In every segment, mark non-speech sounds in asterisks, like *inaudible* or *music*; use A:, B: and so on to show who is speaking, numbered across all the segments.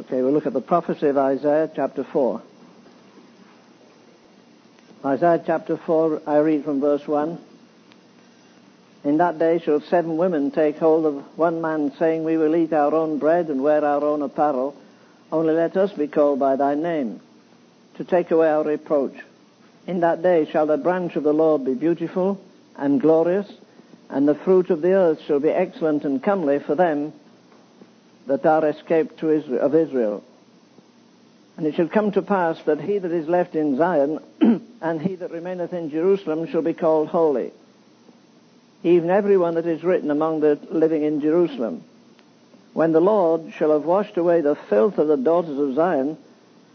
A: Okay, we'll look at the prophecy of Isaiah chapter 4. Isaiah chapter 4, I read from verse 1. In that day shall seven women take hold of one man, saying, We will eat our own bread and wear our own apparel. Only let us be called by thy name, to take away our reproach. In that day shall the branch of the Lord be beautiful and glorious, and the fruit of the earth shall be excellent and comely for them that are escaped to Israel, of Israel. And it shall come to pass that he that is left in Zion *clears throat* and he that remaineth in Jerusalem shall be called holy, even every one that is written among the living in Jerusalem. When the Lord shall have washed away the filth of the daughters of Zion,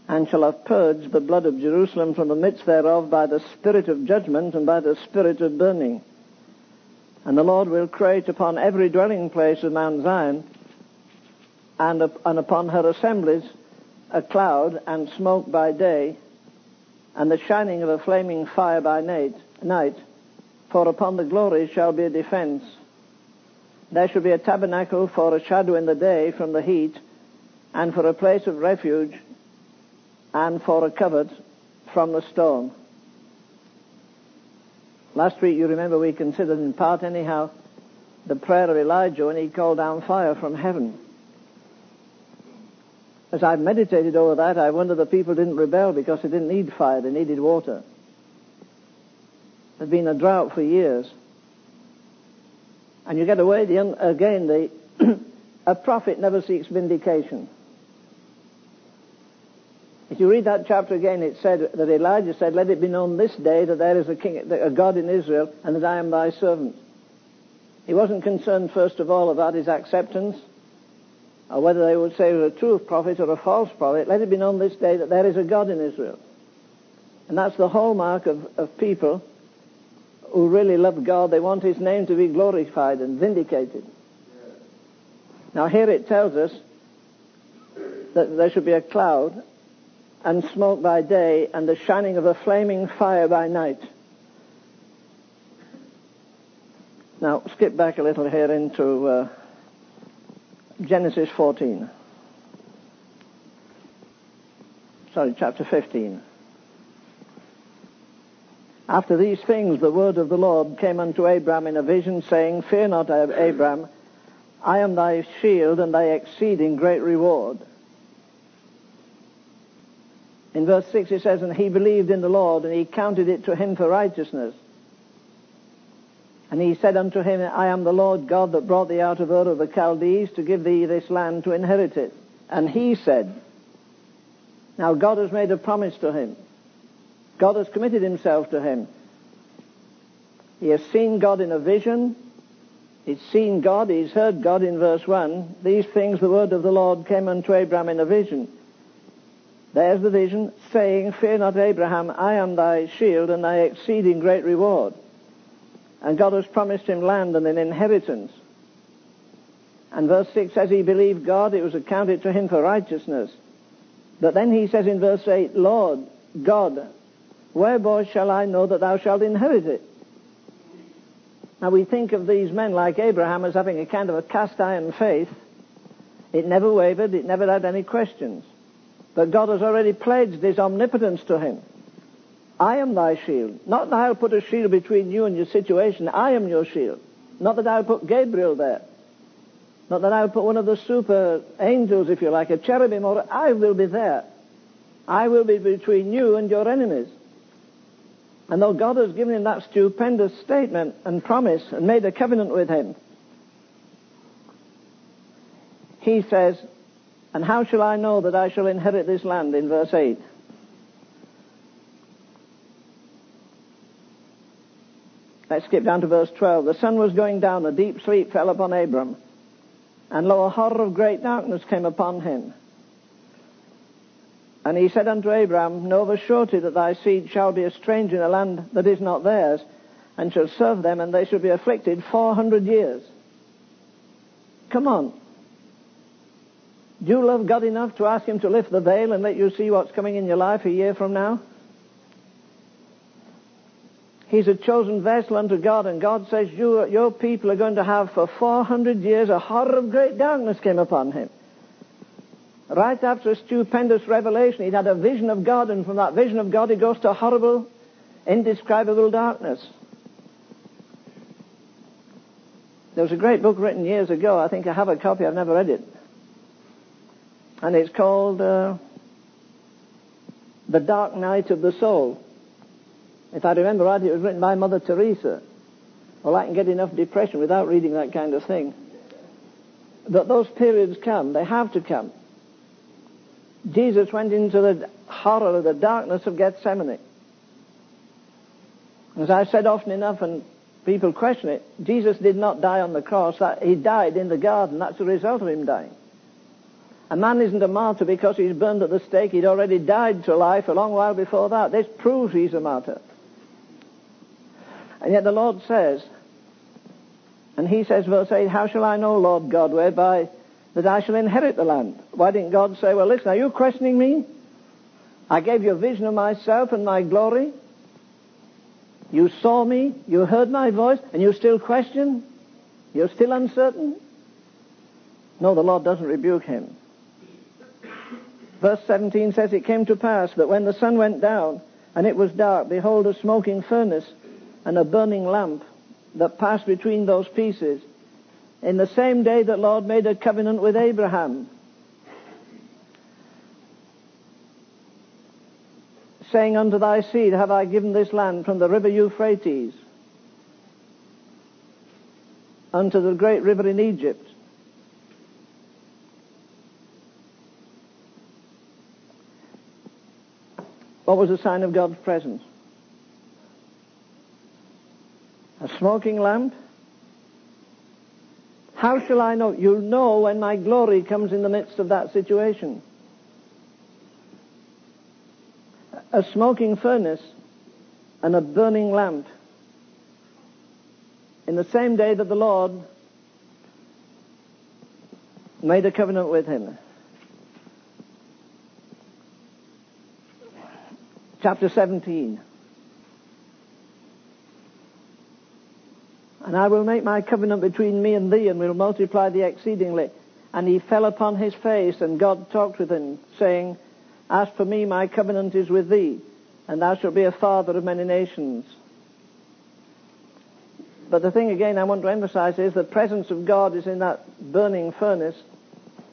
A: and shall have purged the blood of Jerusalem from the midst thereof by the spirit of judgment and by the spirit of burning. And the Lord will create upon every dwelling place of Mount Zion, and, and upon her assemblies, a cloud and smoke by day, and the shining of a flaming fire by night, night, for upon the glory shall be a defense. There shall be a tabernacle for a shadow in the day from the heat, and for a place of refuge, and for a covert from the storm. Last week, you remember, we considered in part anyhow the prayer of Elijah when he called down fire from heaven. As I've meditated over that, I wonder the people didn't rebel because they didn't need fire, they needed water. There'd been a drought for years. And you get away, the, again, the, *clears throat* a prophet never seeks vindication. If you read that chapter again, it said that Elijah said, Let it be known this day that there is a king, a God in Israel, and that I am thy servant. He wasn't concerned, first of all, about his acceptance or whether they would say it was a true prophet or a false prophet, let it be known this day that there is a God in Israel. And that's the hallmark of, of people who really love God. They want His name to be glorified and vindicated. Now here it tells us that there should be a cloud and smoke by day and the shining of a flaming fire by night. Now skip back a little here into uh, Genesis 14. Sorry, chapter 15. After these things, the word of the Lord came unto Abram in a vision, saying, Fear not, Abram, I am thy shield and thy exceeding great reward. In verse 6 it says, And he believed in the Lord, and he counted it to him for righteousness. And he said unto him, I am the Lord God that brought thee out of Ur of the Chaldees to give thee this land to inherit it. And he said, now God has made a promise to him. God has committed himself to him. He has seen God in a vision. He's seen God. He's heard God in verse 1. These things the word of the Lord came unto Abraham in a vision. There's the vision, saying, Fear not, Abraham, I am thy shield and thy exceeding great reward. And God has promised him land and an inheritance. And verse 6 says he believed God, it was accounted to him for righteousness. But then he says in verse 8, Lord, God, whereby shall I know that thou shalt inherit it? Now we think of these men like Abraham as having a kind of a cast iron faith. It never wavered, it never had any questions. But God has already pledged his omnipotence to him. I am thy shield. Not that I'll put a shield between you and your situation. I am your shield. Not that I'll put Gabriel there. Not that I'll put one of the super angels, if you like, a cherubim, or I will be there. I will be between you and your enemies. And though God has given him that stupendous statement and promise and made a covenant with him, he says, And how shall I know that I shall inherit this land in verse 8? Let's skip down to verse 12. The sun was going down, a deep sleep fell upon Abram, and lo, a horror of great darkness came upon him. And he said unto Abram, Know of a surety that thy seed shall be a stranger in a land that is not theirs, and shall serve them, and they shall be afflicted four hundred years. Come on. Do you love God enough to ask Him to lift the veil and let you see what's coming in your life a year from now? He's a chosen vessel unto God, and God says, you, your people are going to have for 400 years a horror of great darkness came upon him. Right after a stupendous revelation, he'd had a vision of God, and from that vision of God, he goes to horrible, indescribable darkness. There was a great book written years ago. I think I have a copy. I've never read it. And it's called uh, The Dark Night of the Soul. If I remember right, it was written by Mother Teresa. Well, I can get enough depression without reading that kind of thing. But those periods come. They have to come. Jesus went into the horror, of the darkness of Gethsemane. As I've said often enough, and people question it, Jesus did not die on the cross. That, he died in the garden. That's the result of him dying. A man isn't a martyr because he's burned at the stake. He'd already died to life a long while before that. This proves he's a martyr. And yet the Lord says, and he says, verse 8, How shall I know, Lord God, whereby that I shall inherit the land? Why didn't God say, Well, listen, are you questioning me? I gave you a vision of myself and my glory. You saw me, you heard my voice, and you still question? You're still uncertain? No, the Lord doesn't rebuke him. Verse 17 says, It came to pass that when the sun went down and it was dark, behold, a smoking furnace and a burning lamp that passed between those pieces. In the same day that Lord made a covenant with Abraham, saying unto thy seed, have I given this land from the river Euphrates unto the great river in Egypt. What was the sign of God's presence? A smoking lamp? How shall I know? You'll know when my glory comes in the midst of that situation. A smoking furnace and a burning lamp. In the same day that the Lord made a covenant with him. Chapter 17. And I will make my covenant between me and thee, and will multiply thee exceedingly. And he fell upon his face, and God talked with him, saying, As for me, my covenant is with thee, and thou shalt be a father of many nations. But the thing again I want to emphasize is the presence of God is in that burning furnace,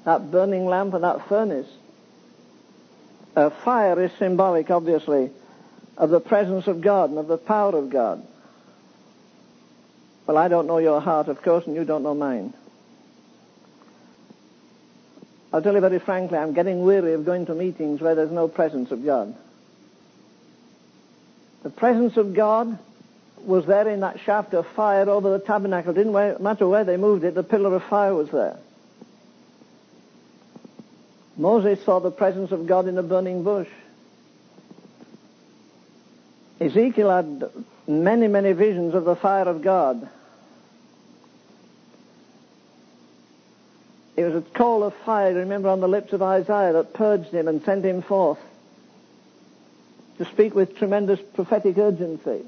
A: that burning lamp and that furnace. A fire is symbolic, obviously, of the presence of God and of the power of God. Well, I don't know your heart, of course, and you don't know mine. I'll tell you very frankly, I'm getting weary of going to meetings where there's no presence of God. The presence of God was there in that shaft of fire over the tabernacle. Didn't matter where they moved it, the pillar of fire was there. Moses saw the presence of God in a burning bush. Ezekiel had many, many visions of the fire of God. It was a coal of fire, remember, on the lips of Isaiah that purged him and sent him forth to speak with tremendous prophetic urgency.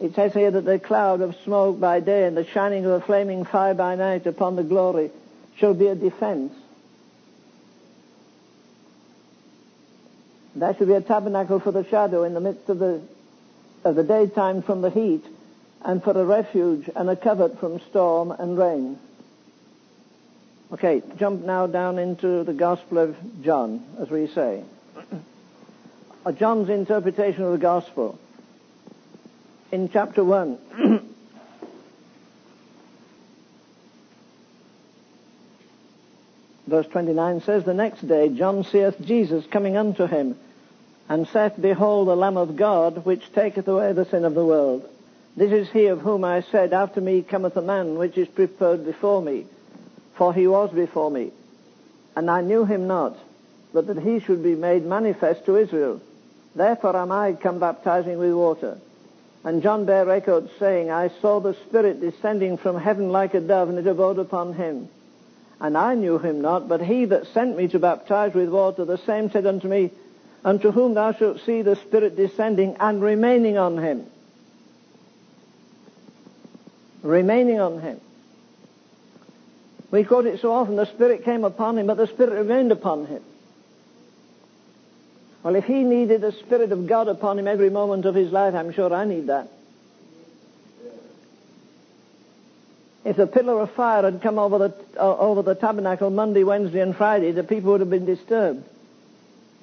A: It says here that the cloud of smoke by day and the shining of a flaming fire by night upon the glory shall be a defense. There should be a tabernacle for the shadow in the midst of the, of the daytime from the heat, and for a refuge and a covert from storm and rain. Okay, jump now down into the Gospel of John, as we say. *clears throat* Uh, John's interpretation of the Gospel. In chapter 1, *clears throat* verse 29 says, The next day John seeth Jesus coming unto him, and saith, Behold the Lamb of God, which taketh away the sin of the world. This is he of whom I said, After me cometh a man, which is preferred before me, for he was before me. And I knew him not, but that he should be made manifest to Israel. Therefore am I come baptizing with water. And John bare record, saying, I saw the Spirit descending from heaven like a dove, and it abode upon him. And I knew him not, but he that sent me to baptize with water, the same said unto me, Unto whom thou shalt see the Spirit descending and remaining on him. Remaining on him. We quote it so often, the Spirit came upon him, but the Spirit remained upon him. Well, if he needed the Spirit of God upon him every moment of his life, I'm sure I need that. If the pillar of fire had come over the, uh, over the tabernacle Monday, Wednesday, and Friday, the people would have been disturbed.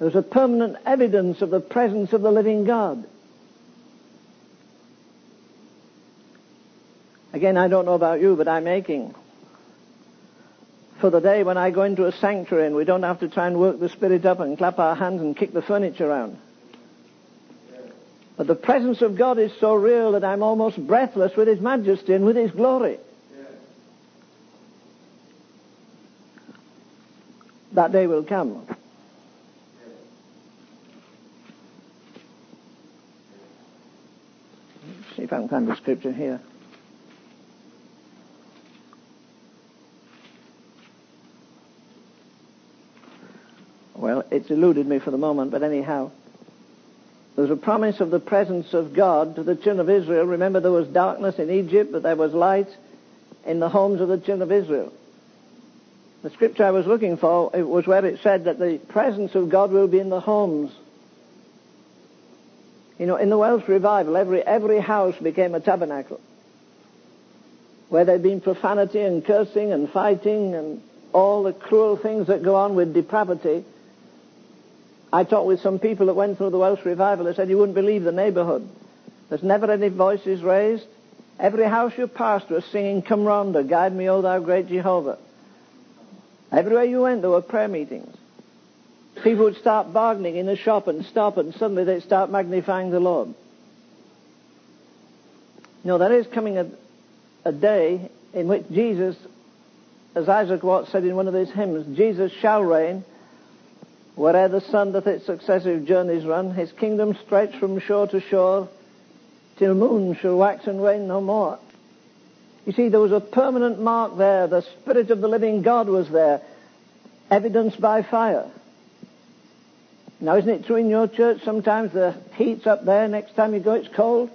A: There was a permanent evidence of the presence of the living God. Again, I don't know about you, but I'm aching for the day when I go into a sanctuary and we don't have to try and work the Spirit up and clap our hands and kick the furniture around. But the presence of God is so real that I'm almost breathless with His majesty and with His glory. That day will come. Let's see if I can find the scripture here. Well, it's eluded me for the moment, but anyhow. There's a promise of the presence of God to the children of Israel. Remember, there was darkness in Egypt, but there was light in the homes of the children of Israel. The scripture I was looking for it was where it said that the presence of God will be in the homes. You know, in the Welsh revival, every, every house became a tabernacle. Where there'd been profanity and cursing and fighting and all the cruel things that go on with depravity, I talked with some people that went through the Welsh revival. They said you wouldn't believe the neighbourhood. There's never any voices raised. Every house you passed was singing, Cwm Rhondda, guide me, O thou great Jehovah. Everywhere you went, there were prayer meetings. People would start bargaining in a shop and stop, and suddenly they'd start magnifying the Lord. No, there is coming a, a day in which Jesus, as Isaac Watts said in one of his hymns, Jesus shall reign Where'er the sun doth its successive journeys run, his kingdom stretch from shore to shore, till moon shall wax and wane no more. You see, there was a permanent mark there. The Spirit of the living God was there, evidenced by fire. Now, isn't it true in your church sometimes the heat's up there, next time you go it's cold?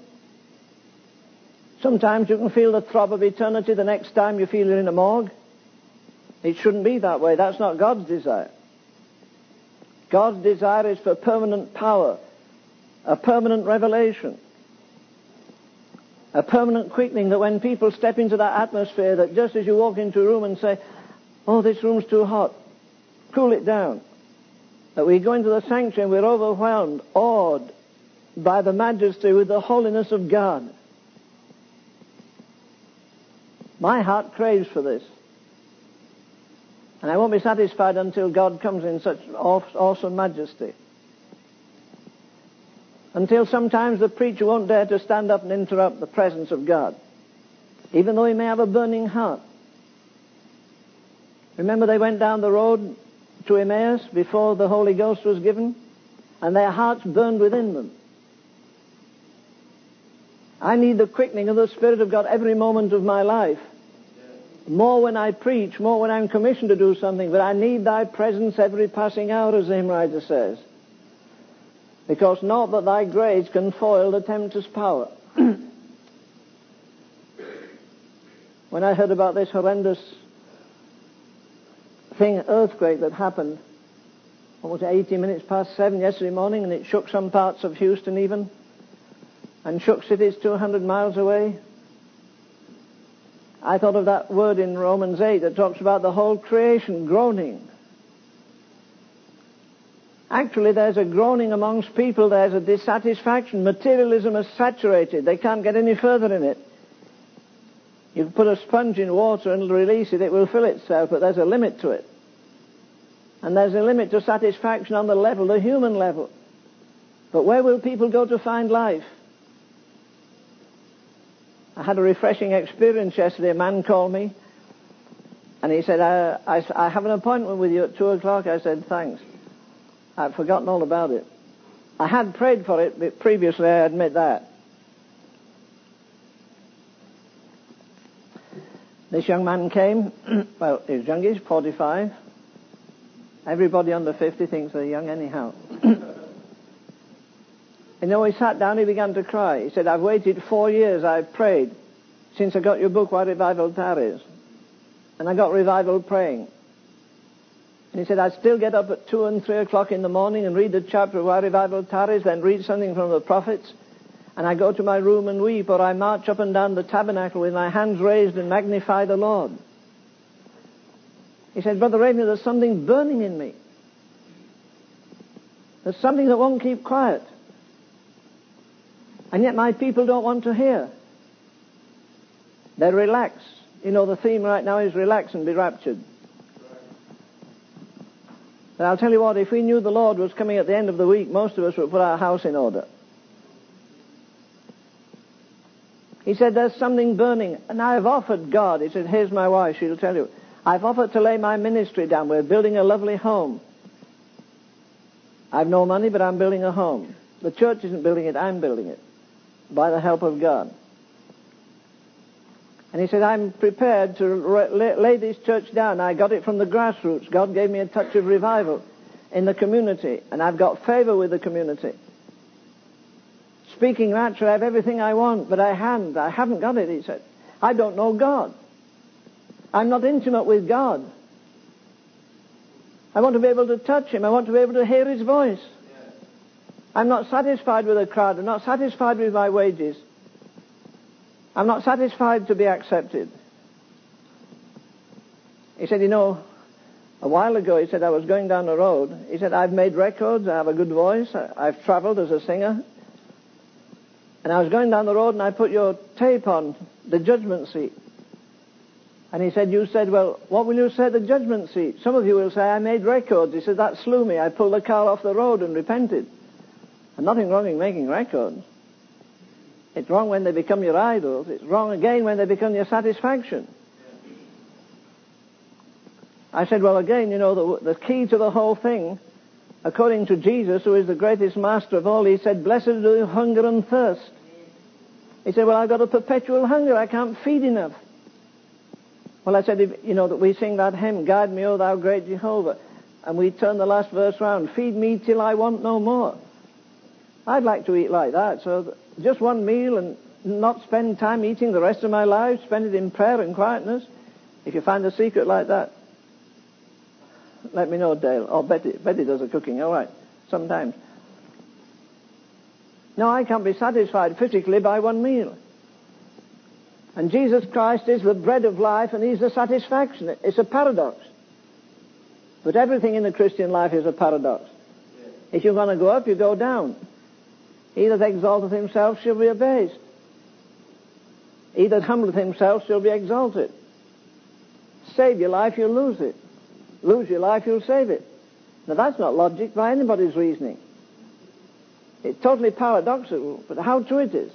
A: Sometimes you can feel the throb of eternity, the next time you feel you're in a morgue. It shouldn't be that way. That's not God's desire. God's desire is for permanent power, a permanent revelation, a permanent quickening that when people step into that atmosphere, that just as you walk into a room and say, oh, this room's too hot, cool it down. That we go into the sanctuary and we're overwhelmed, awed by the majesty with the holiness of God. My heart craves for this. And I won't be satisfied until God comes in such awesome majesty. Until sometimes the preacher won't dare to stand up and interrupt the presence of God, even though he may have a burning heart. Remember they went down the road to Emmaus before the Holy Ghost was given, and their hearts burned within them. I need the quickening of the Spirit of God every moment of my life more when I preach, more when I'm commissioned to do something, but I need thy presence every passing hour, as the hymn writer says. Because not that thy grace can foil the tempter's power. *clears throat* when I heard about this horrendous thing, earthquake that happened, almost 80 minutes past 7 yesterday morning, and it shook some parts of Houston even, and shook cities 200 miles away, I thought of that word in Romans 8 that talks about the whole creation groaning. Actually, there's a groaning amongst people, there's a dissatisfaction. Materialism is saturated. They can't get any further in it. You put a sponge in water and release it, it will fill itself, but there's a limit to it. And there's a limit to satisfaction on the level, the human level. But where will people go to find life? I had a refreshing experience yesterday. A man called me and he said, I, I, I have an appointment with you at 2 o'clock. I said, thanks. I'd forgotten all about it. I had prayed for it previously, I admit that. This young man came, *clears throat* well, he was youngish, 45. Everybody under 50 thinks they're young anyhow. And then when he sat down, he began to cry. He said, I've waited four years, I've prayed, since I got your book, Why Revival Tarries. And I got revival praying. And he said, I'd still get up at 2 and 3 o'clock in the morning and read the chapter of why revival tarries, then read something from the prophets. And I go to my room and weep, or I march up and down the tabernacle with my hands raised and magnify the Lord. He said, Brother Ravenhill, there's something burning in me. There's something that won't keep quiet. And yet my people don't want to hear. They're relaxed. You know, the theme right now is relax and be raptured. But I'll tell you what, if we knew the Lord was coming at the end of the week, most of us would put our house in order. He said, there's something burning. And I've offered God. He said, here's my wife. She'll tell you. I've offered to lay my ministry down. We're building a lovely home. I've no money, but I'm building a home. The church isn't building it. I'm building it. By the help of God. And he said, I'm prepared to lay this church down. I got it from the grassroots. God gave me a touch of revival in the community, and I've got favor with the community. Speaking naturally, I have everything I want, but I haven't. I haven't got it, he said. I don't know God. I'm not intimate with God. I want to be able to touch Him. I want to be able to hear His voice. I'm not satisfied with a crowd. I'm not satisfied with my wages. I'm not satisfied to be accepted. He said, you know, a while ago, he said, I was going down the road. He said, I've made records. I have a good voice. I've traveled as a singer. And I was going down the road and I put your tape on the judgment seat. And he said, you said, well, what will you say at the judgment seat? Some of you will say, I made records. He said, that slew me. I pulled the car off the road and repented. And nothing wrong in making records. It's wrong when they become your idols. It's wrong again when they become your satisfaction. I said, well, again, you know, the, the key to the whole thing, according to Jesus, who is the greatest master of all, he said, blessed do you hunger and thirst. He said, well, I've got a perpetual hunger. I can't feed enough. Well, I said, you know, that we sing that hymn, Guide me, O thou great Jehovah. And we turn the last verse round, feed me till I want no more. I'd like to eat like that. So just one meal and not spend time eating the rest of my life, spend it in prayer and quietness. If you find a secret like that, let me know, Dale. Or Betty. Betty does the cooking, all right, sometimes. No, I can't be satisfied physically by one meal. And Jesus Christ is the bread of life and He's the satisfaction. It's a paradox. But everything in the Christian life is a paradox. If you're going to go up, you go down. He that exalteth himself shall be abased. He that humbleth himself shall be exalted. Save your life, you'll lose it. Lose your life, you'll save it. Now that's not logic by anybody's reasoning. It's totally paradoxical, but how true it is.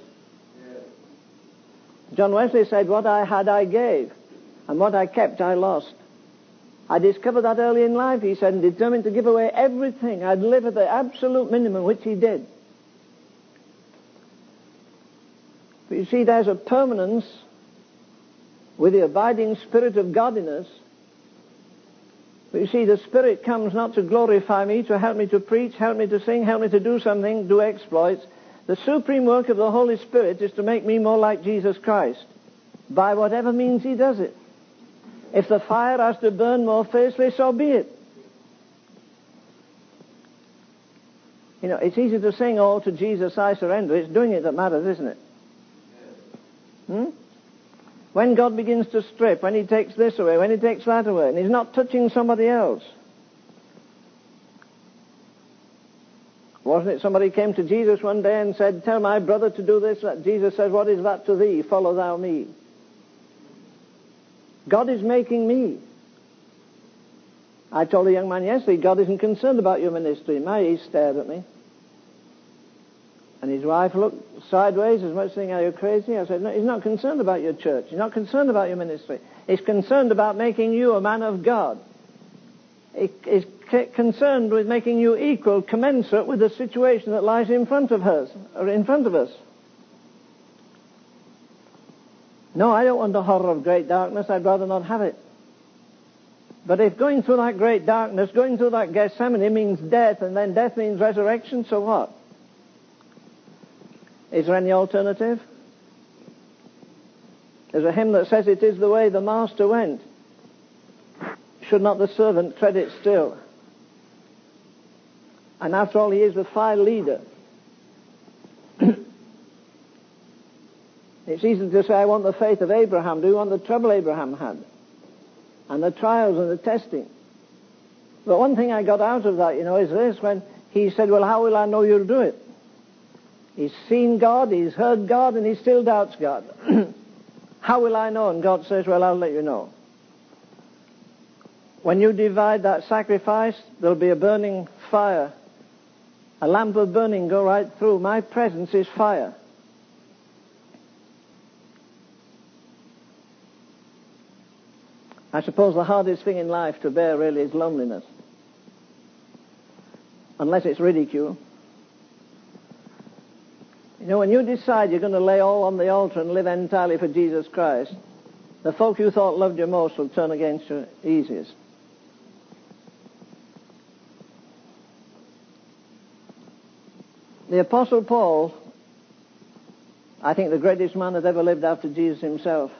A: John Wesley said, what I had I gave, and what I kept I lost. I discovered that early in life, he said, and determined to give away everything. I'd live at the absolute minimum, which he did. But you see, there's a permanence with the abiding spirit of godliness. But you see, the Spirit comes not to glorify me, to help me to preach, help me to sing, help me to do something, do exploits. The supreme work of the Holy Spirit is to make me more like Jesus Christ. By whatever means He does it. If the fire has to burn more fiercely, so be it. You know, it's easy to sing, Oh, to Jesus I surrender. It's doing it that matters, isn't it? Hmm? When God begins to strip, when He takes this away, when He takes that away, and He's not touching somebody else. Wasn't it somebody came to Jesus one day and said, Tell my brother to do this? Jesus says, What is that to thee? Follow thou me. God is making me. I told a young man yesterday, God isn't concerned about your ministry. My he stared at me. And his wife looked sideways as much saying, are you crazy? I said, no, he's not concerned about your church. He's not concerned about your ministry. He's concerned about making you a man of God. He is concerned with making you equal, commensurate with the situation that lies in front of us, or in front of us. No, I don't want the horror of great darkness. I'd rather not have it. But if going through that great darkness, going through that Gethsemane means death, and then death means resurrection, so what? Is there any alternative? There's a hymn that says it is the way the Master went. Should not the servant tread it still? And after all, he is the file leader. *clears throat* it's easy to say, I want the faith of Abraham. Do you want the trouble Abraham had? And the trials and the testing. But one thing I got out of that, you know, is this, when he said, well, how will I know you'll do it? He's seen God, he's heard God, and he still doubts God. *clears throat* how will I know? And God says, well, I'll let you know. When you divide that sacrifice, there'll be a burning fire a lamp of burning go right through. My presence is fire. I suppose the hardest thing in life to bear really is loneliness. Unless it's ridicule. You know, when you decide you're going to lay all on the altar and live entirely for Jesus Christ, the folk you thought loved you most will turn against you easiest. The Apostle Paul, I think the greatest man that ever lived after Jesus himself,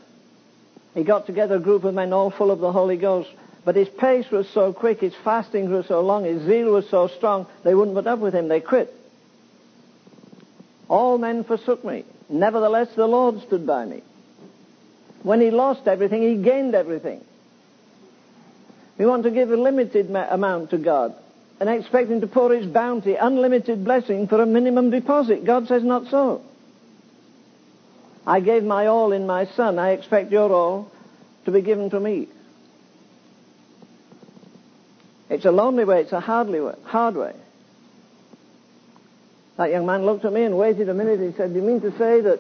A: he got together a group of men all full of the Holy Ghost, but his pace was so quick, his fastings were so long, his zeal was so strong, they wouldn't put up with him. They quit. All men forsook me. Nevertheless, the Lord stood by me. When he lost everything, he gained everything. We want to give a limited amount to God and expecting to pour his bounty, unlimited blessing for a minimum deposit. God says not so. I gave my all in my son. I expect your all to be given to me. It's a lonely way. It's a hard way. That young man looked at me and waited a minute. He said, "Do you mean to say that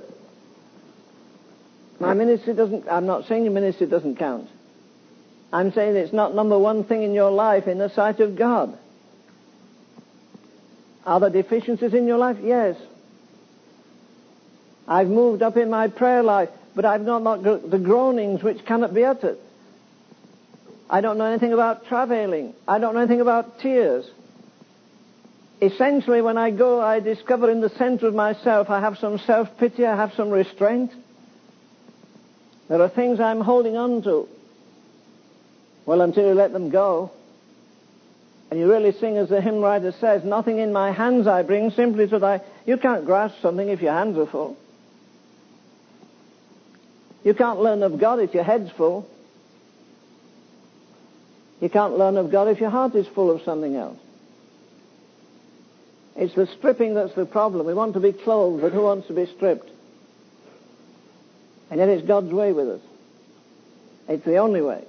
A: my ministry doesn't? I'm not saying your ministry doesn't count. I'm saying it's not number one thing in your life in the sight of God." Are there deficiencies in your life? Yes. I've moved up in my prayer life, but I've not got the groanings which cannot be uttered. I don't know anything about travailing. I don't know anything about tears. Essentially, when I go, I discover in the center of myself I have some self-pity, I have some restraint. There are things I'm holding on to. Well, until you let them go, and you really sing as the hymn writer says, nothing in my hands I bring, simply to thy... You can't grasp something if your hands are full. You can't learn of God if your head's full. You can't learn of God if your heart is full of something else. It's the stripping that's the problem. We want to be clothed, but who wants to be stripped? And yet it's God's way with us. It's the only way.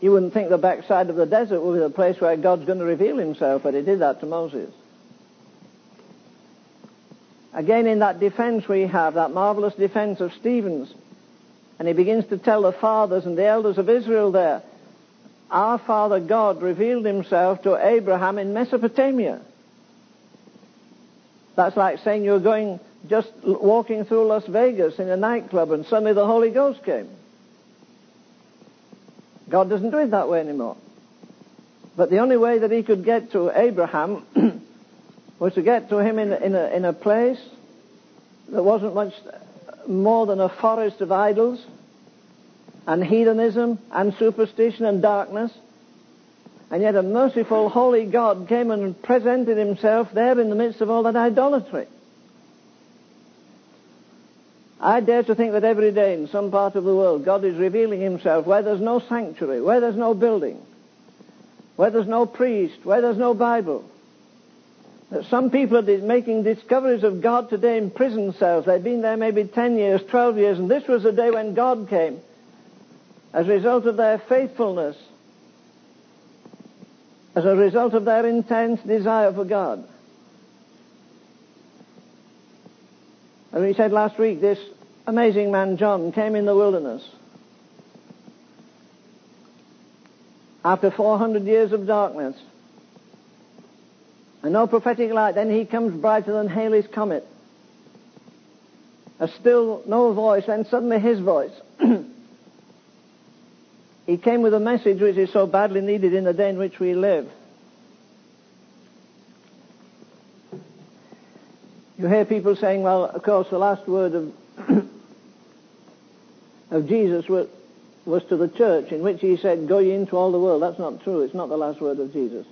A: You wouldn't think the backside of the desert would be the place where God's going to reveal himself, but he did that to Moses. Again, in that defense we have, that marvelous defense of Stephen's, and he begins to tell the fathers and the elders of Israel there, our father God revealed himself to Abraham in Mesopotamia. That's like saying you're going just walking through Las Vegas in a nightclub and suddenly the Holy Ghost came. God doesn't do it that way anymore. But the only way that he could get to Abraham *clears throat* was to get to him in, in, a, in a place that wasn't much more than a forest of idols and heathenism and superstition and darkness. And yet a merciful, holy God came and presented himself there in the midst of all that idolatry. I dare to think that every day in some part of the world God is revealing himself where there's no sanctuary, where there's no building, where there's no priest, where there's no Bible. Some people are making discoveries of God today in prison cells. They've been there maybe 10 years, 12 years, and this was the day when God came as a result of their faithfulness, as a result of their intense desire for God. As we said last week, this amazing man John came in the wilderness. After 400 years of darkness, and no prophetic light, then he comes brighter than Halley's comet. A still no voice, then suddenly his voice. *clears throat* he came with a message which is so badly needed in the day in which we live. You hear people saying, well, of course, the last word of, *clears throat* of Jesus was, was to the church, in which he said, go ye into all the world. That's not true. It's not the last word of Jesus.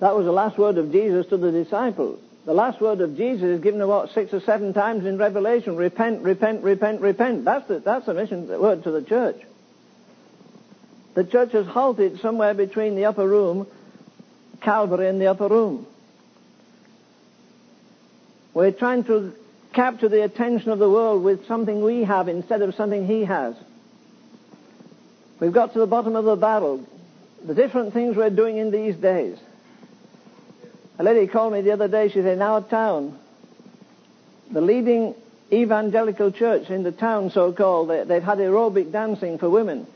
A: That was the last word of Jesus to the disciples. The last word of Jesus is given about six or seven times in Revelation. Repent, repent, repent, repent. That's the, that's the mission the word to the church. The church has halted somewhere between the upper room, Calvary, and the upper room. We're trying to capture the attention of the world with something we have instead of something he has. We've got to the bottom of the barrel. The different things we're doing in these days. A lady called me the other day. She said, in our town, the leading evangelical church in the town, so-called, they, they've had aerobic dancing for women.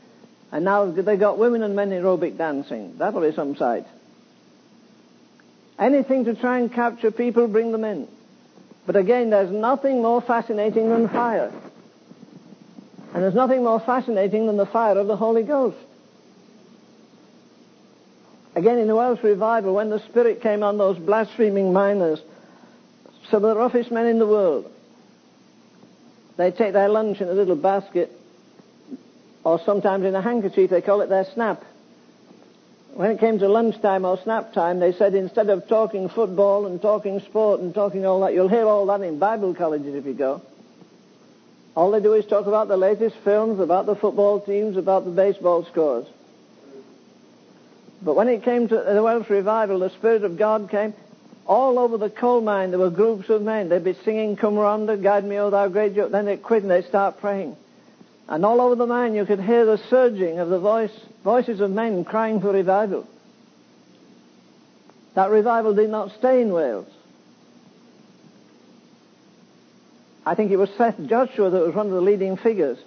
A: And now they've got women and men aerobic dancing. That'll be some sight. Anything to try and capture people, bring them in. But again, there's nothing more fascinating than fire. And there's nothing more fascinating than the fire of the Holy Ghost. Again, in the Welsh revival, when the Spirit came on those blaspheming miners, some of the roughest men in the world, they take their lunch in a little basket, or sometimes in a handkerchief, they call it their snap. When it came to lunchtime or snap time, they said instead of talking football and talking sport and talking all that, you'll hear all that in Bible colleges if you go. All they do is talk about the latest films, about the football teams, about the baseball scores. But when it came to the Welsh revival, the Spirit of God came. All over the coal mine, there were groups of men. They'd be singing, Cwm Rhondda, guide me, O thou great Joe. Then they'd quit and they'd start praying. And all over the mine, you could hear the surging of the voice, voices of men crying for revival. That revival did not stay in Wales. I think it was Seth Joshua that was one of the leading figures.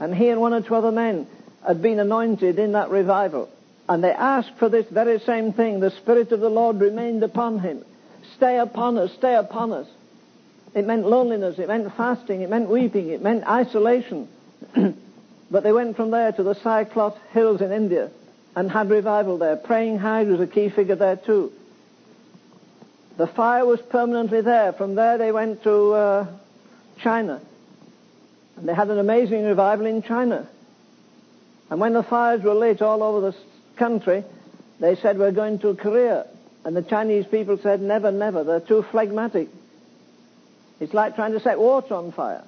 A: And he and one or two other men had been anointed in that revival. And they asked for this very same thing. The Spirit of the Lord remained upon him. Stay upon us, stay upon us. It meant loneliness, it meant fasting, it meant weeping, it meant isolation. *clears throat* but they went from there to the Cyclops Hills in India and had revival there. Praying Hyde was a key figure there too. The fire was permanently there. From there they went to uh, China. And they had an amazing revival in China. And when the fires were lit all over the country, they said, we're going to Korea. And the Chinese people said, never, never. They're too phlegmatic. It's like trying to set water on fire.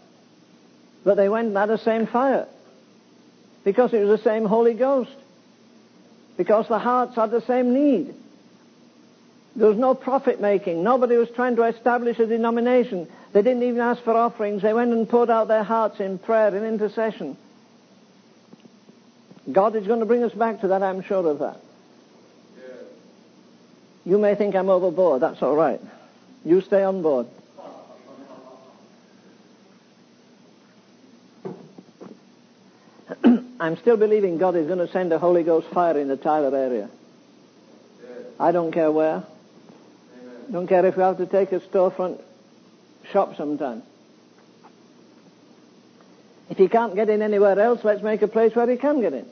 A: But they went and had the same fire. Because it was the same Holy Ghost. Because the hearts had the same need. There was no profit making. Nobody was trying to establish a denomination. They didn't even ask for offerings. They went and poured out their hearts in prayer and intercession. God is going to bring us back to that, I'm sure of that. You may think I'm overboard. That's all right. You stay on board. *clears throat* I'm still believing God is going to send a Holy Ghost fire in the Tyler area. I don't care where. Don't care if we have to take a storefront shop sometime. If he can't get in anywhere else, let's make a place where he can get in.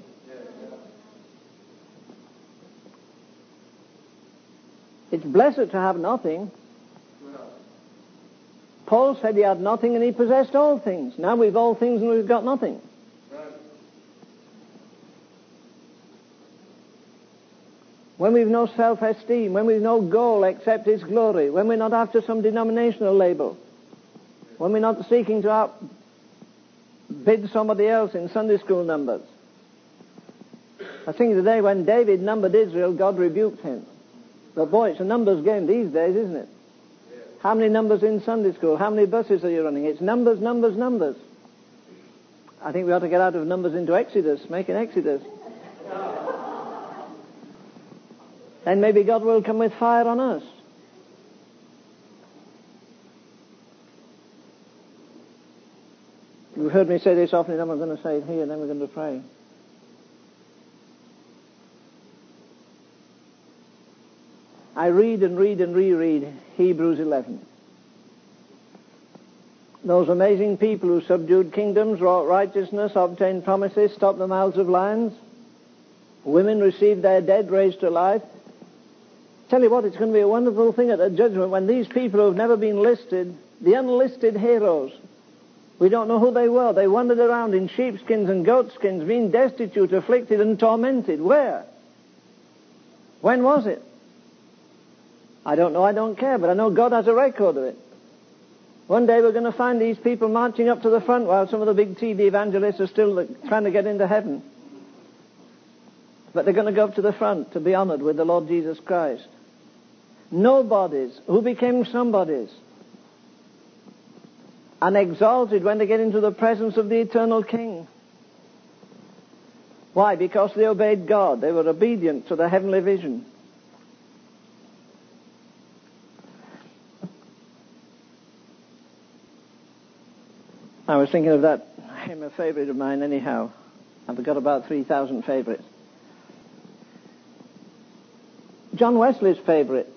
A: It's blessed to have nothing. Paul said he had nothing and he possessed all things. Now we've all things and we've got nothing. When we've no self-esteem, when we've no goal except His glory, when we're not after some denominational label, when we're not seeking to outbid somebody else in Sunday school numbers. I think the day when David numbered Israel, God rebuked him. But boy, it's a numbers game these days, isn't it? How many numbers in Sunday school? How many buses are you running? It's numbers, numbers, numbers. I think we ought to get out of numbers into Exodus, make an Exodus. then maybe God will come with fire on us. You've heard me say this often, and I'm going to say it here, and then we're going to pray. I read and read and reread Hebrews 11. Those amazing people who subdued kingdoms, wrought righteousness, obtained promises, stopped the mouths of lions. Women received their dead raised to life. Tell you what, it's going to be a wonderful thing at the judgment when these people who have never been listed, the unlisted heroes, we don't know who they were. They wandered around in sheepskins and goatskins, being destitute, afflicted, and tormented. Where? When was it? I don't know, I don't care, but I know God has a record of it. One day we're going to find these people marching up to the front while some of the big TV evangelists are still trying to get into heaven. But they're going to go up to the front to be honored with the Lord Jesus Christ. Nobodies who became somebodies and exalted when they get into the presence of the eternal King. Why? Because they obeyed God. They were obedient to the heavenly vision. I was thinking of that hymn, a favorite of mine anyhow. I've got about 3,000 favorites. John Wesley's favorite.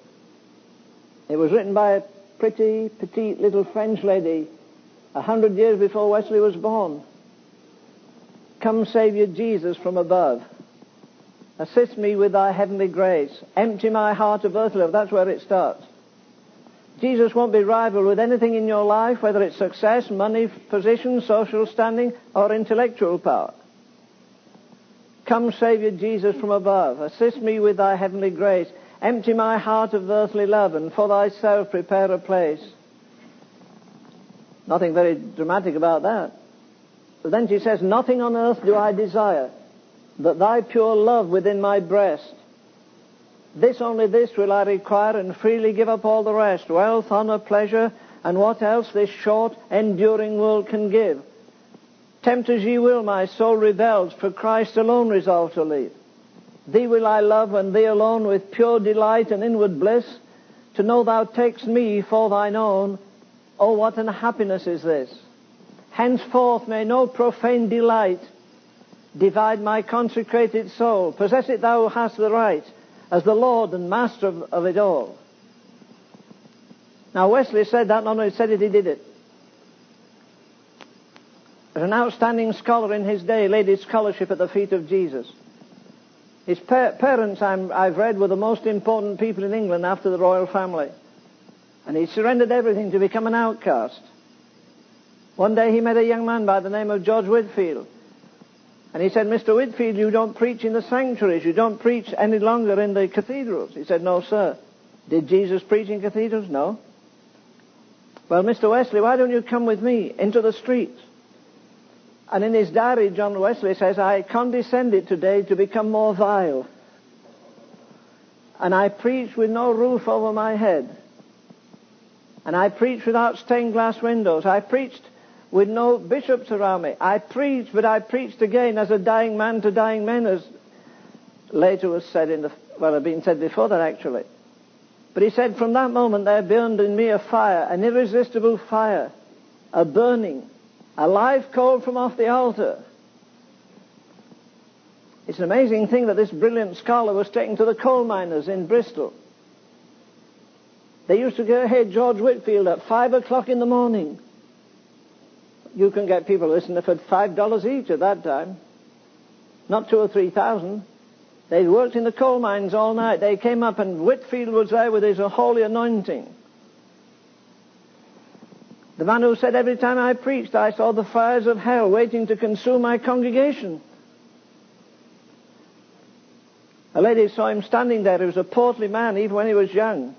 A: It was written by a pretty, petite little French lady a hundred years before Wesley was born. Come, Savior Jesus, from above. Assist me with thy heavenly grace. Empty my heart of earthly love. That's where it starts. Jesus won't be rivaled with anything in your life, whether it's success, money, position, social standing, or intellectual power. Come, Savior Jesus, from above. Assist me with thy heavenly grace. Empty my heart of earthly love, and for thyself prepare a place. Nothing very dramatic about that. But then she says, Nothing on earth do I desire, but thy pure love within my breast. This only this will I require, and freely give up all the rest wealth, honor, pleasure, and what else this short, enduring world can give. Tempt as ye will, my soul rebels, for Christ alone resolved to live. Thee will I love, and thee alone, with pure delight and inward bliss, to know thou takest me for thine own, Oh, what an happiness is this! Henceforth may no profane delight divide my consecrated soul. Possess it thou hast the right, as the Lord and Master of, of it all. Now Wesley said that, not only said it, he did it. As an outstanding scholar in his day, laid his scholarship at the feet of Jesus. His pa- parents, i have read, were the most important people in England after the royal family. And he surrendered everything to become an outcast. One day he met a young man by the name of George Whitefield. And he said, Mr. Whitefield, you don't preach in the sanctuaries. You don't preach any longer in the cathedrals. He said, no, sir. Did Jesus preach in cathedrals? No. Well, Mr. Wesley, why don't you come with me into the streets? And in his diary, John Wesley says, I condescended today to become more vile. And I preach with no roof over my head. And I preached without stained glass windows. I preached with no bishops around me. I preached, but I preached again as a dying man to dying men, as later was said in the, well, had been said before that actually. But he said, from that moment there burned in me a fire, an irresistible fire, a burning, a life called from off the altar. It's an amazing thing that this brilliant scholar was taken to the coal miners in Bristol. They used to go ahead George Whitefield at five o'clock in the morning. You can get people listening for five dollars each at that time. Not two or three thousand. They'd worked in the coal mines all night. They came up and Whitefield was there with his holy anointing. The man who said every time I preached I saw the fires of hell waiting to consume my congregation. A lady saw him standing there. He was a portly man even when he was young.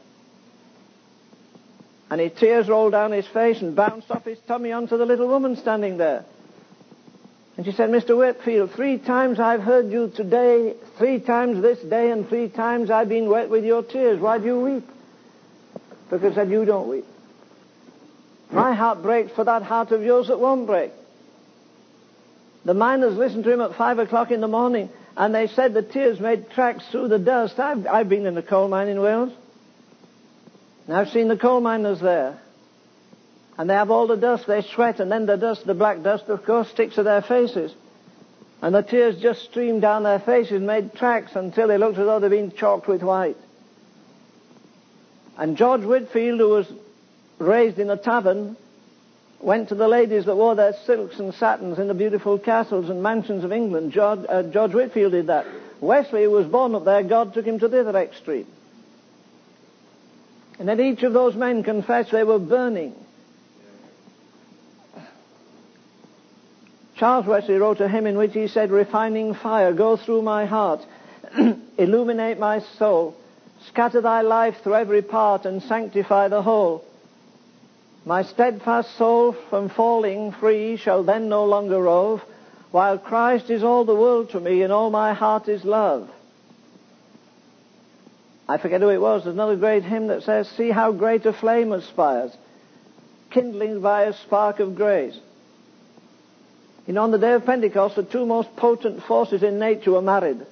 A: And his tears rolled down his face and bounced off his tummy onto the little woman standing there. And she said, Mr. Whitefield, three times I've heard you today, three times this day, and three times I've been wet with your tears. Why do you weep? Because said, you don't weep. My heart breaks for that heart of yours that won't break. The miners listened to him at five o'clock in the morning, and they said the tears made tracks through the dust. I've, I've been in a coal mine in Wales. And I've seen the coal miners there. And they have all the dust, they sweat, and then the dust, the black dust, of course, sticks to their faces. And the tears just stream down their faces, made tracks until they looked as though they'd been chalked with white. And George Whitefield, who was raised in a tavern, went to the ladies that wore their silks and satins in the beautiful castles and mansions of England. George, uh, George Whitefield did that. Wesley, who was born up there, God took him to the other extreme. And then each of those men confessed they were burning. Charles Wesley wrote a hymn in which he said, Refining fire, go through my heart, *clears throat* illuminate my soul, scatter thy life through every part, and sanctify the whole. My steadfast soul from falling free shall then no longer rove, while Christ is all the world to me, and all my heart is love. I forget who it was. There's another great hymn that says, See how great a flame aspires, kindling by a spark of grace. You know, on the day of Pentecost, the two most potent forces in nature were married.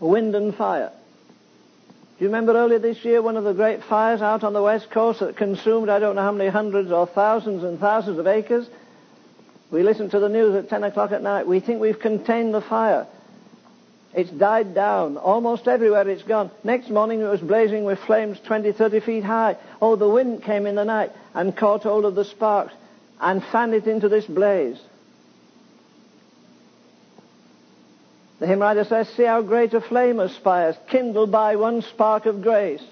A: Wind and fire. Do you remember earlier this year one of the great fires out on the west coast that consumed I don't know how many hundreds or thousands and thousands of acres? We listened to the news at 10 o'clock at night. We think we've contained the fire. It's died down. Almost everywhere it's gone. Next morning it was blazing with flames 20, 30 feet high. Oh, the wind came in the night and caught hold of the sparks and fanned it into this blaze. The hymn writer says, See how great a flame aspires, kindled by one spark of grace.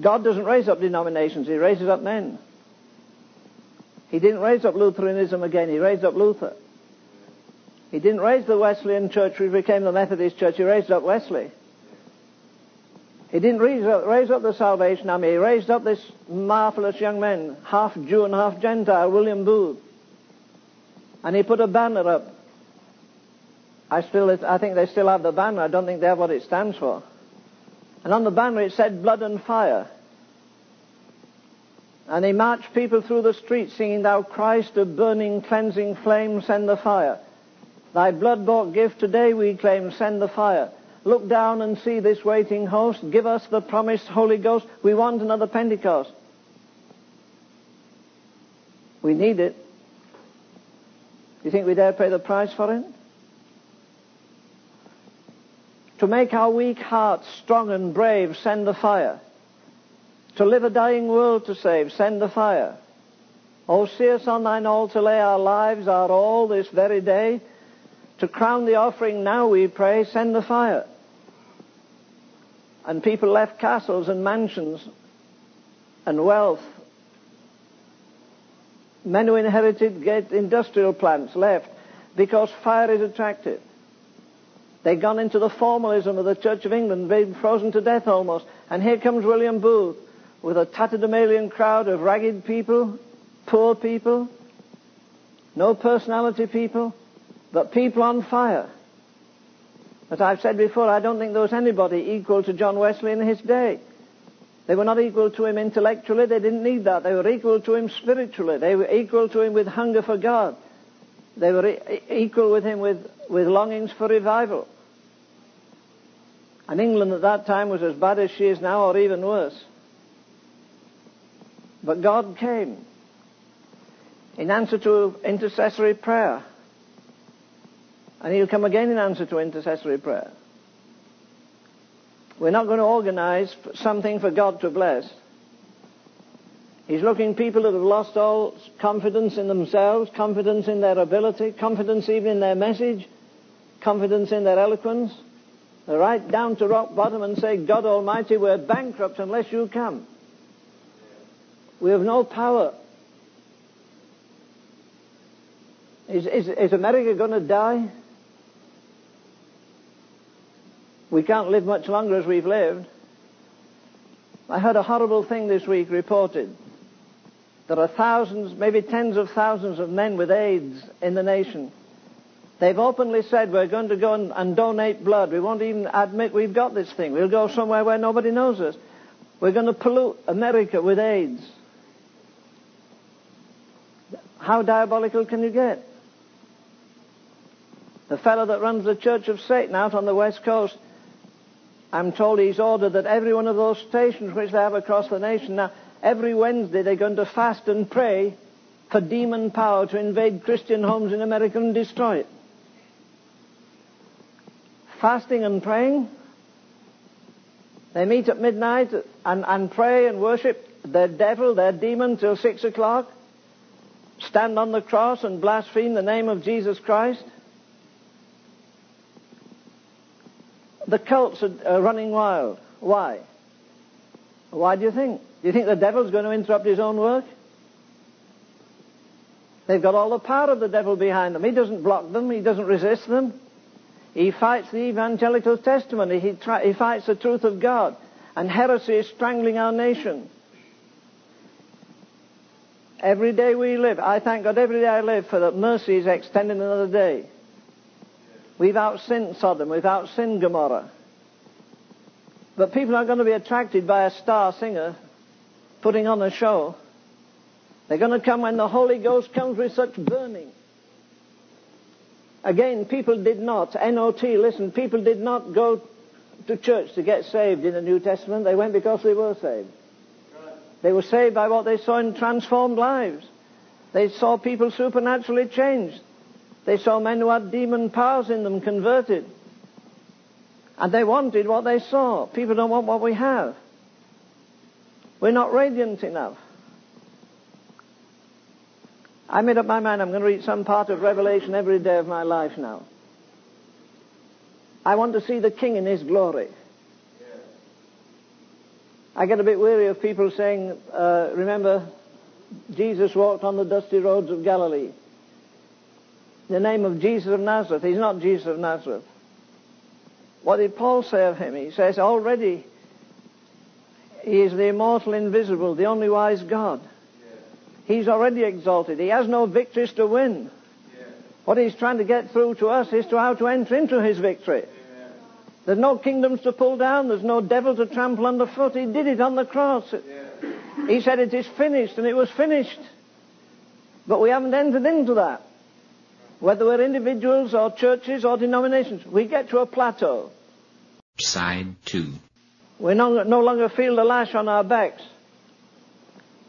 A: God doesn't raise up denominations, He raises up men. He didn't raise up Lutheranism again, He raised up Luther. He didn't raise the Wesleyan church which became the Methodist church, He raised up Wesley. He didn't raise up, raise up the Salvation Army, He raised up this marvelous young man, half Jew and half Gentile, William Booth. And he put a banner up I still, I think they still have the banner. I don't think they have what it stands for. And on the banner it said blood and fire. And they marched people through the streets singing, Thou Christ of burning, cleansing flame, send the fire. Thy blood-bought gift today we claim, send the fire. Look down and see this waiting host. Give us the promised Holy Ghost. We want another Pentecost. We need it. Do you think we dare pay the price for it? To make our weak hearts strong and brave, send the fire. To live a dying world to save, send the fire. O see us on thine altar lay our lives, our all this very day. To crown the offering now we pray, send the fire. And people left castles and mansions and wealth. Men who inherited industrial plants left because fire is attractive. They'd gone into the formalism of the Church of England, being frozen to death almost. And here comes William Booth with a tatterdemalion crowd of ragged people, poor people, no personality people, but people on fire. As I've said before, I don't think there was anybody equal to John Wesley in his day. They were not equal to him intellectually. They didn't need that. They were equal to him spiritually. They were equal to him with hunger for God. They were e- equal with him with, with longings for revival. And England at that time was as bad as she is now, or even worse. But God came in answer to intercessory prayer. And He'll come again in answer to intercessory prayer. We're not going to organize something for God to bless. He's looking people that have lost all confidence in themselves, confidence in their ability, confidence even in their message, confidence in their eloquence. They're right down to rock bottom and say, God Almighty, we're bankrupt unless you come. We have no power. Is, is, is America going to die? We can't live much longer as we've lived. I heard a horrible thing this week reported. There are thousands, maybe tens of thousands of men with AIDS in the nation. They've openly said we're going to go and, and, donate blood. We won't even admit we've got this thing. We'll go somewhere where nobody knows us. We're going to pollute America with AIDS. How diabolical can you get? The fellow that runs the Church of Satan out on the west coast, I'm told he's ordered that every one of those stations which they have across the nation now, every Wednesday they're going to fast and pray for demon power to invade Christian homes in America and destroy it. Fasting and praying. They meet at midnight and, and pray and worship their devil, their demon till six o'clock. Stand on the cross and blaspheme the name of Jesus Christ. The cults are running wild. Why? Why do you think? Do you think the devil's going to interrupt his own work? They've got all the power of the devil behind them. He doesn't block them. He doesn't resist them. He fights the evangelical testimony. He, try, he fights the truth of God. And heresy is strangling our nation. Every day we live, I thank God every day I live for that mercy is extended another day. We've outsinned Sodom, we've outsinned Gomorrah. But people are going to be attracted by a star singer putting on a show. They're going to come when the Holy Ghost comes with such burning. Again, people did not, N-O-T, listen, people did not go to church to get saved in the New Testament. They went because they were saved. They were saved by what they saw in transformed lives. They saw people supernaturally changed. They saw men who had demon powers in them converted. And they wanted what they saw. People don't want what we have. We're not radiant enough. I made up my mind I'm going to read some part of Revelation every day of my life now. I want to see the King in His glory. I get a bit weary of people saying, uh, remember, Jesus walked on the dusty roads of Galilee. The name of Jesus of Nazareth. He's not Jesus of Nazareth. What did Paul say of him? He says, already he is the immortal, invisible, the only wise God. He's already exalted. He has no victories to win. What he's trying to get through to us is to how to enter into his victory. There's no kingdoms to pull down. There's no devil to trample underfoot. He did it on the cross. He said it is finished, and it was finished. But we haven't entered into that. Whether we're individuals or churches or denominations, we get to a plateau.
B: Side 2.
A: We no, no longer feel the lash on our backs.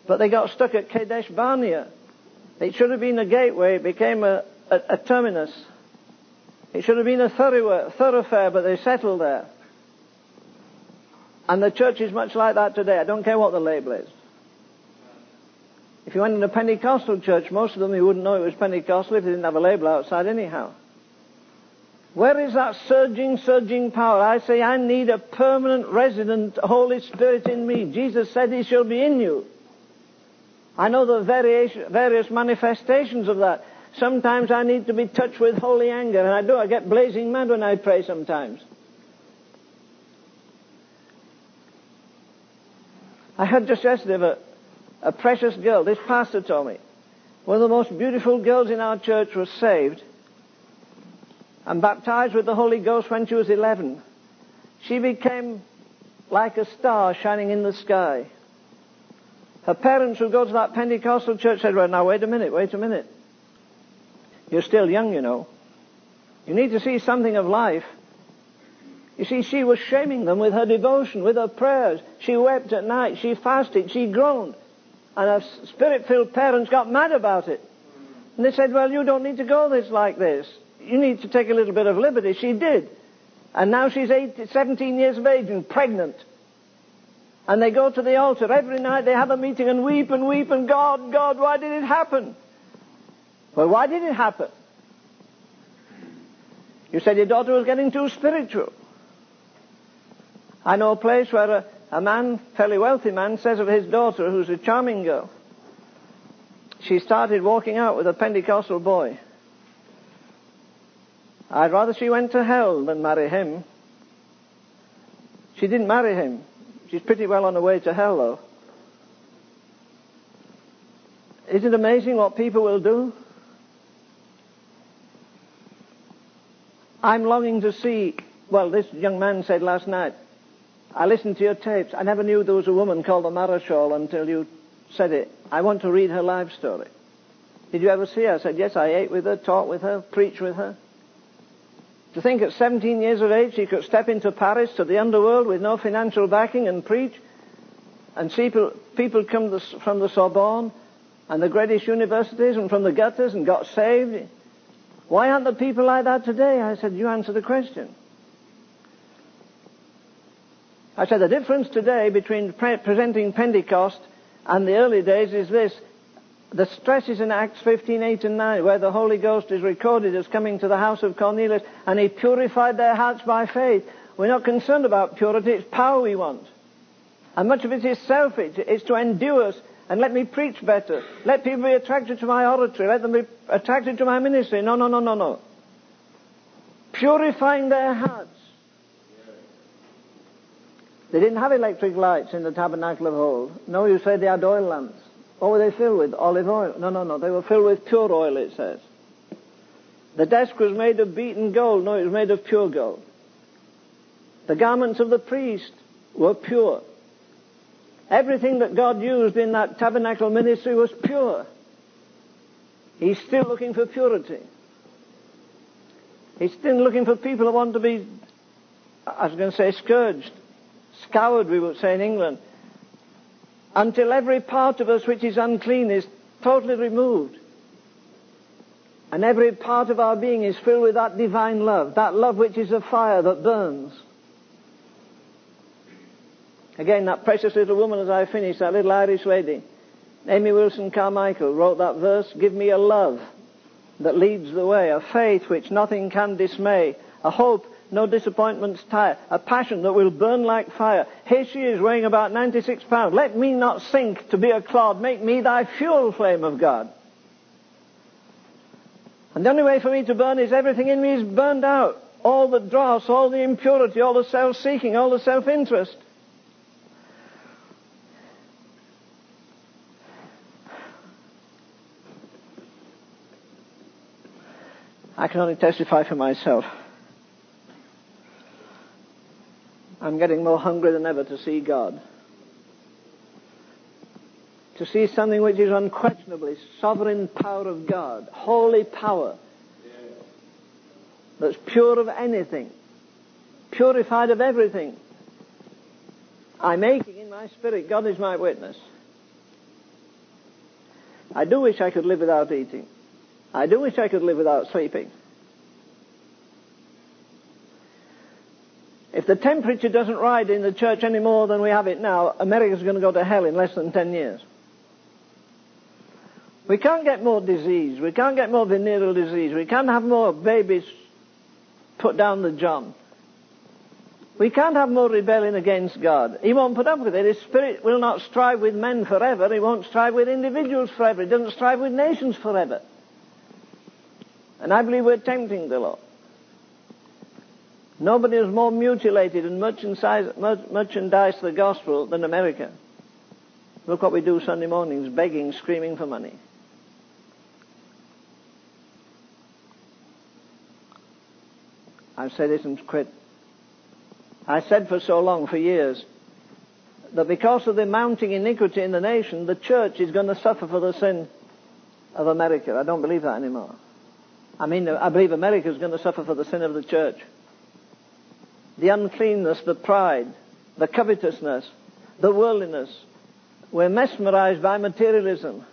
A: But they got stuck at Kadesh Barnea. It should have been a gateway. It became a, a, a terminus. It should have been a thoroughfare, but they settled there. And the church is much like that today. I don't care what the label is. If you went in a Pentecostal church, most of them you wouldn't know it was Pentecostal if they didn't have a label outside anyhow. Where is that surging, surging power? I say I need a permanent resident Holy Spirit in me. Jesus said he shall be in you. I know the various manifestations of that. Sometimes I need to be touched with holy anger, and I do. I get blazing mad when I pray sometimes. I heard just yesterday of a, a precious girl. This pastor told me. One of the most beautiful girls in our church was saved and baptized with the Holy Ghost when she was 11. She became like a star shining in the sky. Her parents who go to that Pentecostal church said, well, now wait a minute, wait a minute. You're still young, you know. You need to see something of life. You see, she was shaming them with her devotion, with her prayers. She wept at night. She fasted. She groaned. And her spirit-filled parents got mad about it. And they said, well, you don't need to go this like this. You need to take a little bit of liberty. She did. And now she's 18, 17 years of age and pregnant. And they go to the altar every night. They have a meeting and weep and weep and God, God, why did it happen? Well, why did it happen? You said your daughter was getting too spiritual. I know a place where a, a man, fairly wealthy man, says of his daughter, who's a charming girl, she started walking out with a Pentecostal boy. I'd rather she went to hell than marry him. She didn't marry him. She's pretty well on her way to hell, though. Isn't it amazing what people will do? I'm longing to see, well, this young man said last night, I listened to your tapes. I never knew there was a woman called the Maréchale until you said it. I want to read her life story. Did you ever see her? I said, yes, I ate with her, talked with her, preached with her. To think at 17 years of age she could step into Paris to the underworld with no financial backing and preach, and see people, people come from the Sorbonne and the greatest universities and from the gutters and got saved. Why aren't there people like that today? I said, you answer the question. I said, the difference today between pre- presenting Pentecost and the early days is this. The stress is in Acts 15, 8 and 9, where the Holy Ghost is recorded as coming to the house of Cornelius, and he purified their hearts by faith. We're not concerned about purity, it's power we want. And much of it is selfish. It's to endure and let me preach better. Let people be attracted to my oratory. Let them be attracted to my ministry. No, no, no, no, no. Purifying their hearts. They didn't have electric lights in the tabernacle of old. No, you say they had oil lamps. What were they filled with? Olive oil. No, no, no. They were filled with pure oil, it says. The desk was made of beaten gold. No, it was made of pure gold. The garments of the priest were pure. Everything that God used in that tabernacle ministry was pure. He's still looking for purity. He's still looking for people who want to be, I was going to say scourged, scoured, we would say in England, until every part of us which is unclean is totally removed. And every part of our being is filled with that divine love, that love which is a fire that burns. Again, that precious little woman, as I finish, that little Irish lady, Amy Wilson Carmichael, wrote that verse, Give me a love that leads the way, a faith which nothing can dismay, a hope no disappointments tire, a passion that will burn like fire. Here she is weighing about 96 pounds. Let me not sink to be a clod. Make me thy fuel flame of God. And the only way for me to burn is everything in me is burned out. All the dross, all the impurity, all the self-seeking, all the self-interest. I can only testify for myself. I'm getting more hungry than ever to see God. To see something which is unquestionably sovereign power of God, holy power, that's pure of anything, purified of everything. I'm aching in my spirit. God is my witness. I do wish I could live without eating. I do wish I could live without sleeping. If the temperature doesn't rise in the church any more than we have it now, America's going to go to hell in less than 10 years. We can't get more disease. We can't get more venereal disease. We can't have more babies put down the John. We can't have more rebellion against God. He won't put up with it. His spirit will not strive with men forever. He won't strive with individuals forever. He doesn't strive with nations forever. And I believe we're tempting the Lord. Nobody has more mutilated and merchandised the gospel than America. Look what we do Sunday mornings, begging, screaming for money. I've said and quit. I said for so long, for years, that because of the mounting iniquity in the nation, the church is going to suffer for the sin of America. I don't believe that anymore. I mean, I believe America is going to suffer for the sin of the church the uncleanness, the pride, the covetousness, the worldliness. We're mesmerized by materialism.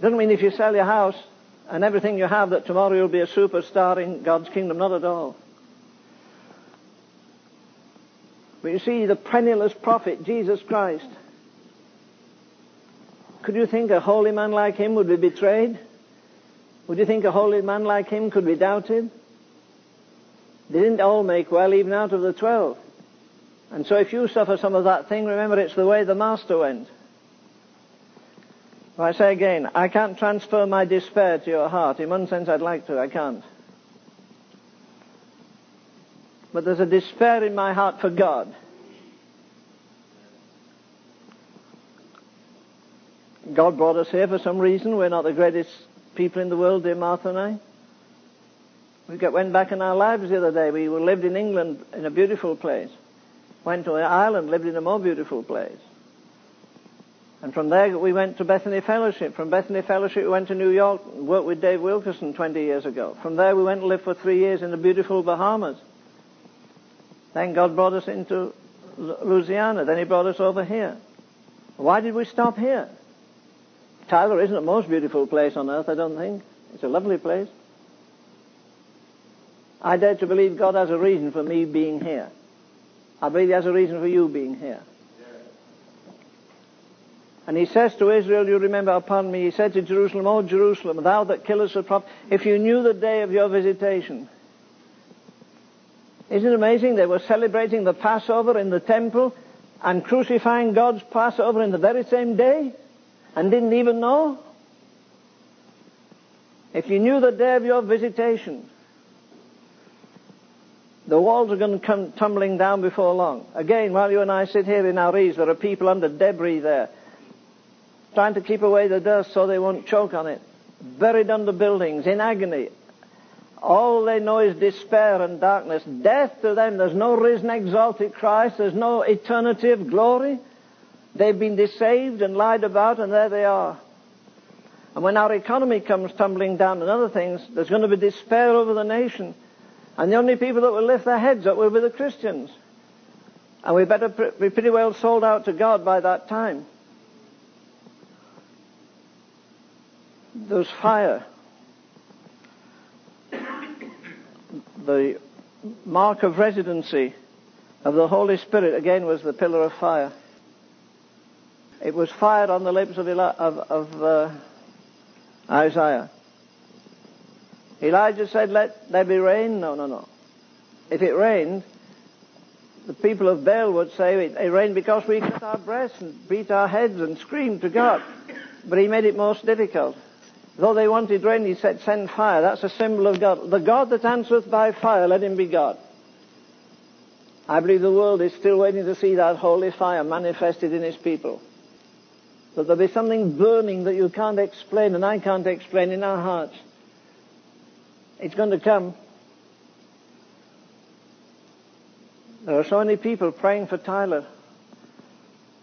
A: Doesn't mean if you sell your house and everything you have that tomorrow you'll be a superstar in God's kingdom. Not at all. But you see, the penniless prophet, Jesus Christ, could you think a holy man like him would be betrayed? Would you think a holy man like him could be doubted? They didn't all make well even out of the twelve. And so if you suffer some of that thing, remember it's the way the Master went. Well, I say again, I can't transfer my despair to your heart. In one sense I'd like to, I can't. But there's a despair in my heart for God. God brought us here for some reason. We're not the greatest people in the world, dear Martha and I. We went back in our lives the other day. We lived in England in a beautiful place. Went to Ireland, lived in a more beautiful place. And from there we went to Bethany Fellowship. From Bethany Fellowship we went to New York worked with Dave Wilkerson 20 years ago. From there we went and lived for three years in the beautiful Bahamas. Then God brought us into Louisiana. Then He brought us over here. Why did we stop here? Tyler isn't the most beautiful place on earth, I don't think. It's a lovely place. I dare to believe God has a reason for me being here. I believe He has a reason for you being here. And he says to Israel, you remember upon me, he said to Jerusalem, O Jerusalem, thou that killest the prophet, if you knew the day of your visitation, Isn't it amazing? They were celebrating the Passover in the temple and crucifying God's Passover in the very same day and didn't even know. If you knew the day of your visitation, the walls are going to come tumbling down before long. Again, while you and I sit here in our ease, there are people under debris there, trying to keep away the dust so they won't choke on it. Buried under buildings, in agony. All they know is despair and darkness. Death to them. There's no risen, exalted Christ. There's no eternity of glory. They've been deceived and lied about, and there they are. And when our economy comes tumbling down and other things, there's going to be despair over the nation. And the only people that will lift their heads up will be the Christians. And we better be pretty well sold out to God by that time. There's fire. The mark of residency of the Holy Spirit again was the pillar of fire. It was fired on the lips of, Eli- of, of uh, Isaiah. Elijah said, let there be rain. No, no, no. If it rained, the people of Baal would say it, rained because we cut our breasts and beat our heads and screamed to God. But he made it most difficult. Though they wanted rain, he said, send fire. That's a symbol of God. The God that answereth by fire, let him be God. I believe the world is still waiting to see that holy fire manifested in his people. That there'll be something burning that you can't explain and I can't explain in our hearts. It's going to come. There are so many people praying for Tyler.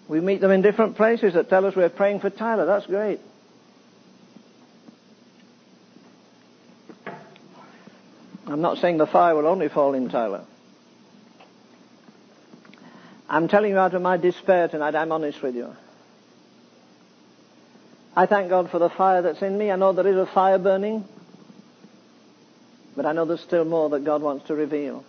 A: We meet them in different places that tell us we're praying for Tyler. That's great. I'm not saying the fire will only fall in Tyler. I'm telling you out of my despair tonight, I'm honest with you. I thank God for the fire that's in me. I know there is a fire burning. But I know there's still more that God wants to reveal.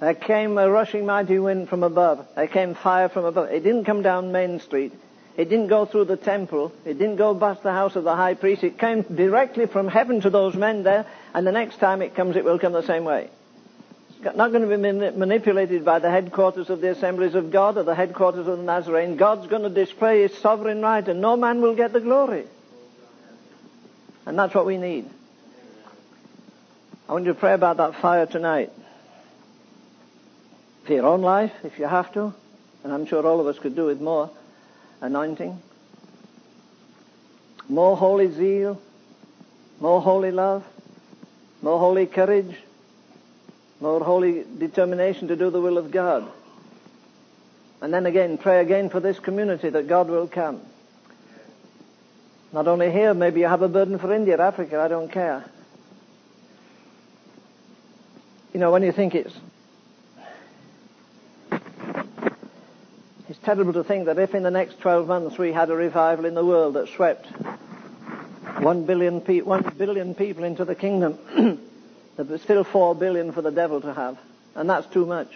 A: There came a rushing mighty wind from above. There came fire from above. It didn't come down Main Street. It didn't go through the temple. It didn't go past the house of the high priest. It came directly from heaven to those men there, and the next time it comes, it will come the same way. It's not going to be manipulated by the headquarters of the assemblies of God or the headquarters of the Nazarene. God's going to display his sovereign right, and no man will get the glory. And that's what we need. I want you to pray about that fire tonight. For your own life, if you have to, and I'm sure all of us could do with more anointing, more holy zeal, more holy love, more holy courage, more holy determination to do the will of God. And then again, pray again for this community that God will come. Not only here, maybe you have a burden for India, Africa, I don't care. You know, when you think it's it's terrible to think that if in the next 12 months we had a revival in the world that swept one billion, pe- one billion people into the kingdom, *clears throat* there was still four billion for the devil to have. And that's too much.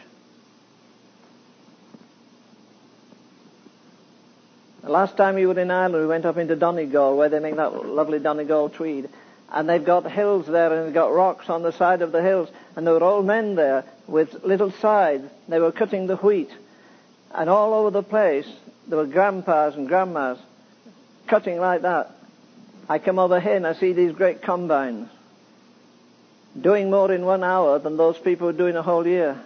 A: The last time we were in Ireland, we went up into Donegal, where they make that lovely Donegal tweed. And they've got hills there, and they've got rocks on the side of the hills. And there were old men there with little scythes. They were cutting the wheat. And all over the place, there were grandpas and grandmas cutting like that. I come over here and I see these great combines doing more in one hour than those people were doing a whole year.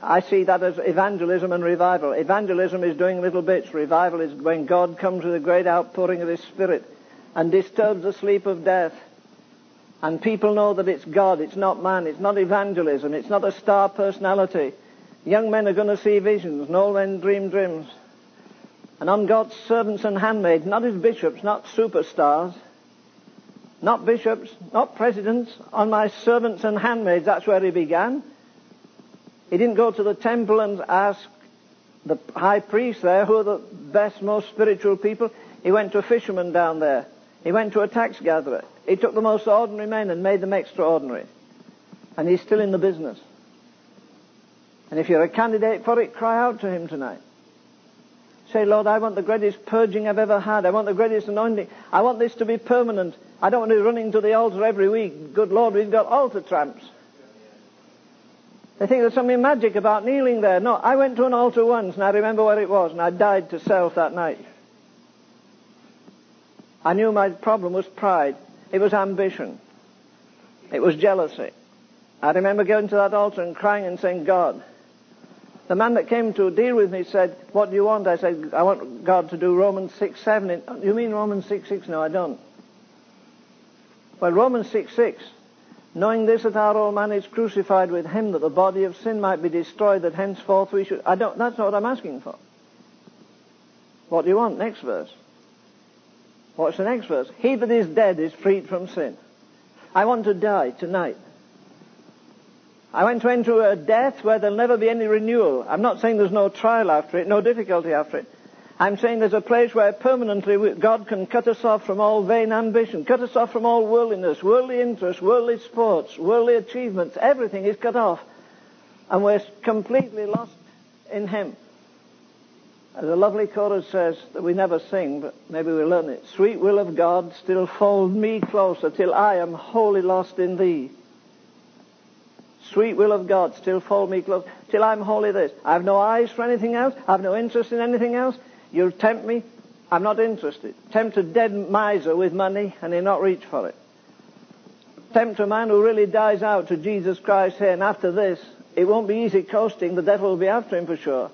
A: I see that as evangelism and revival. Evangelism is doing little bits. Revival is when God comes with a great outpouring of His Spirit and disturbs the sleep of death. And people know that it's God, it's not man, it's not evangelism, it's not a star personality. Young men are going to see visions, and old men dream dreams. And on God's servants and handmaids, not His bishops, not superstars, not bishops, not presidents, on my servants and handmaids, that's where He began. He didn't go to the temple and ask the high priest there who are the best, most spiritual people. He went to a fisherman down there. He went to a tax gatherer. He took the most ordinary men and made them extraordinary. And he's still in the business. And if you're a candidate for it, cry out to him tonight. Say, Lord, I want the greatest purging I've ever had. I want the greatest anointing. I want this to be permanent. I don't want to be running to the altar every week. Good Lord, we've got altar tramps. They think there's something magic about kneeling there. No, I went to an altar once and I remember where it was and I died to self that night. I knew my problem was pride. It was ambition. It was jealousy. I remember going to that altar and crying and saying, God. The man that came to deal with me said, what do you want? I said, I want God to do Romans 6, 7. You mean Romans 6, 6? No, I don't. Well, Romans 6, 6. Knowing this, that our old man is crucified with him, that the body of sin might be destroyed, that henceforth we should... I don't, that's not what I'm asking for. What do you want? Next verse. What's the next verse? He that is dead is freed from sin. I want to die tonight. I want to enter a death where there'll never be any renewal. I'm not saying there's no trial after it, no difficulty after it. I'm saying there's a place where permanently God can cut us off from all vain ambition, cut us off from all worldliness, worldly interests, worldly sports, worldly achievements. Everything is cut off. And we're completely lost in Him. As a lovely chorus says that we never sing, but maybe we'll learn it. Sweet will of God, still fold me closer till I am wholly lost in thee. Sweet will of God, still fold me close till I'm wholly this. I have no eyes for anything else. I have no interest in anything else. You tempt me, I'm not interested. Tempt a dead miser with money and he'll not reach for it. Tempt a man who really dies out to Jesus Christ and after this, it won't be easy coasting. The devil will be after him for sure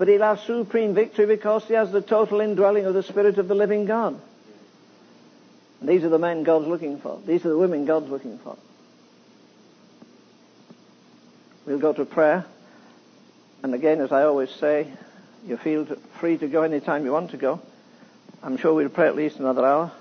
A: but he'll have supreme victory because he has the total indwelling of the Spirit of the living God. And these are the men God's looking for. These are the women God's looking for. We'll go to prayer. And again, as I always say, you feel free to go any time you want to go. I'm sure we'll pray at least another hour.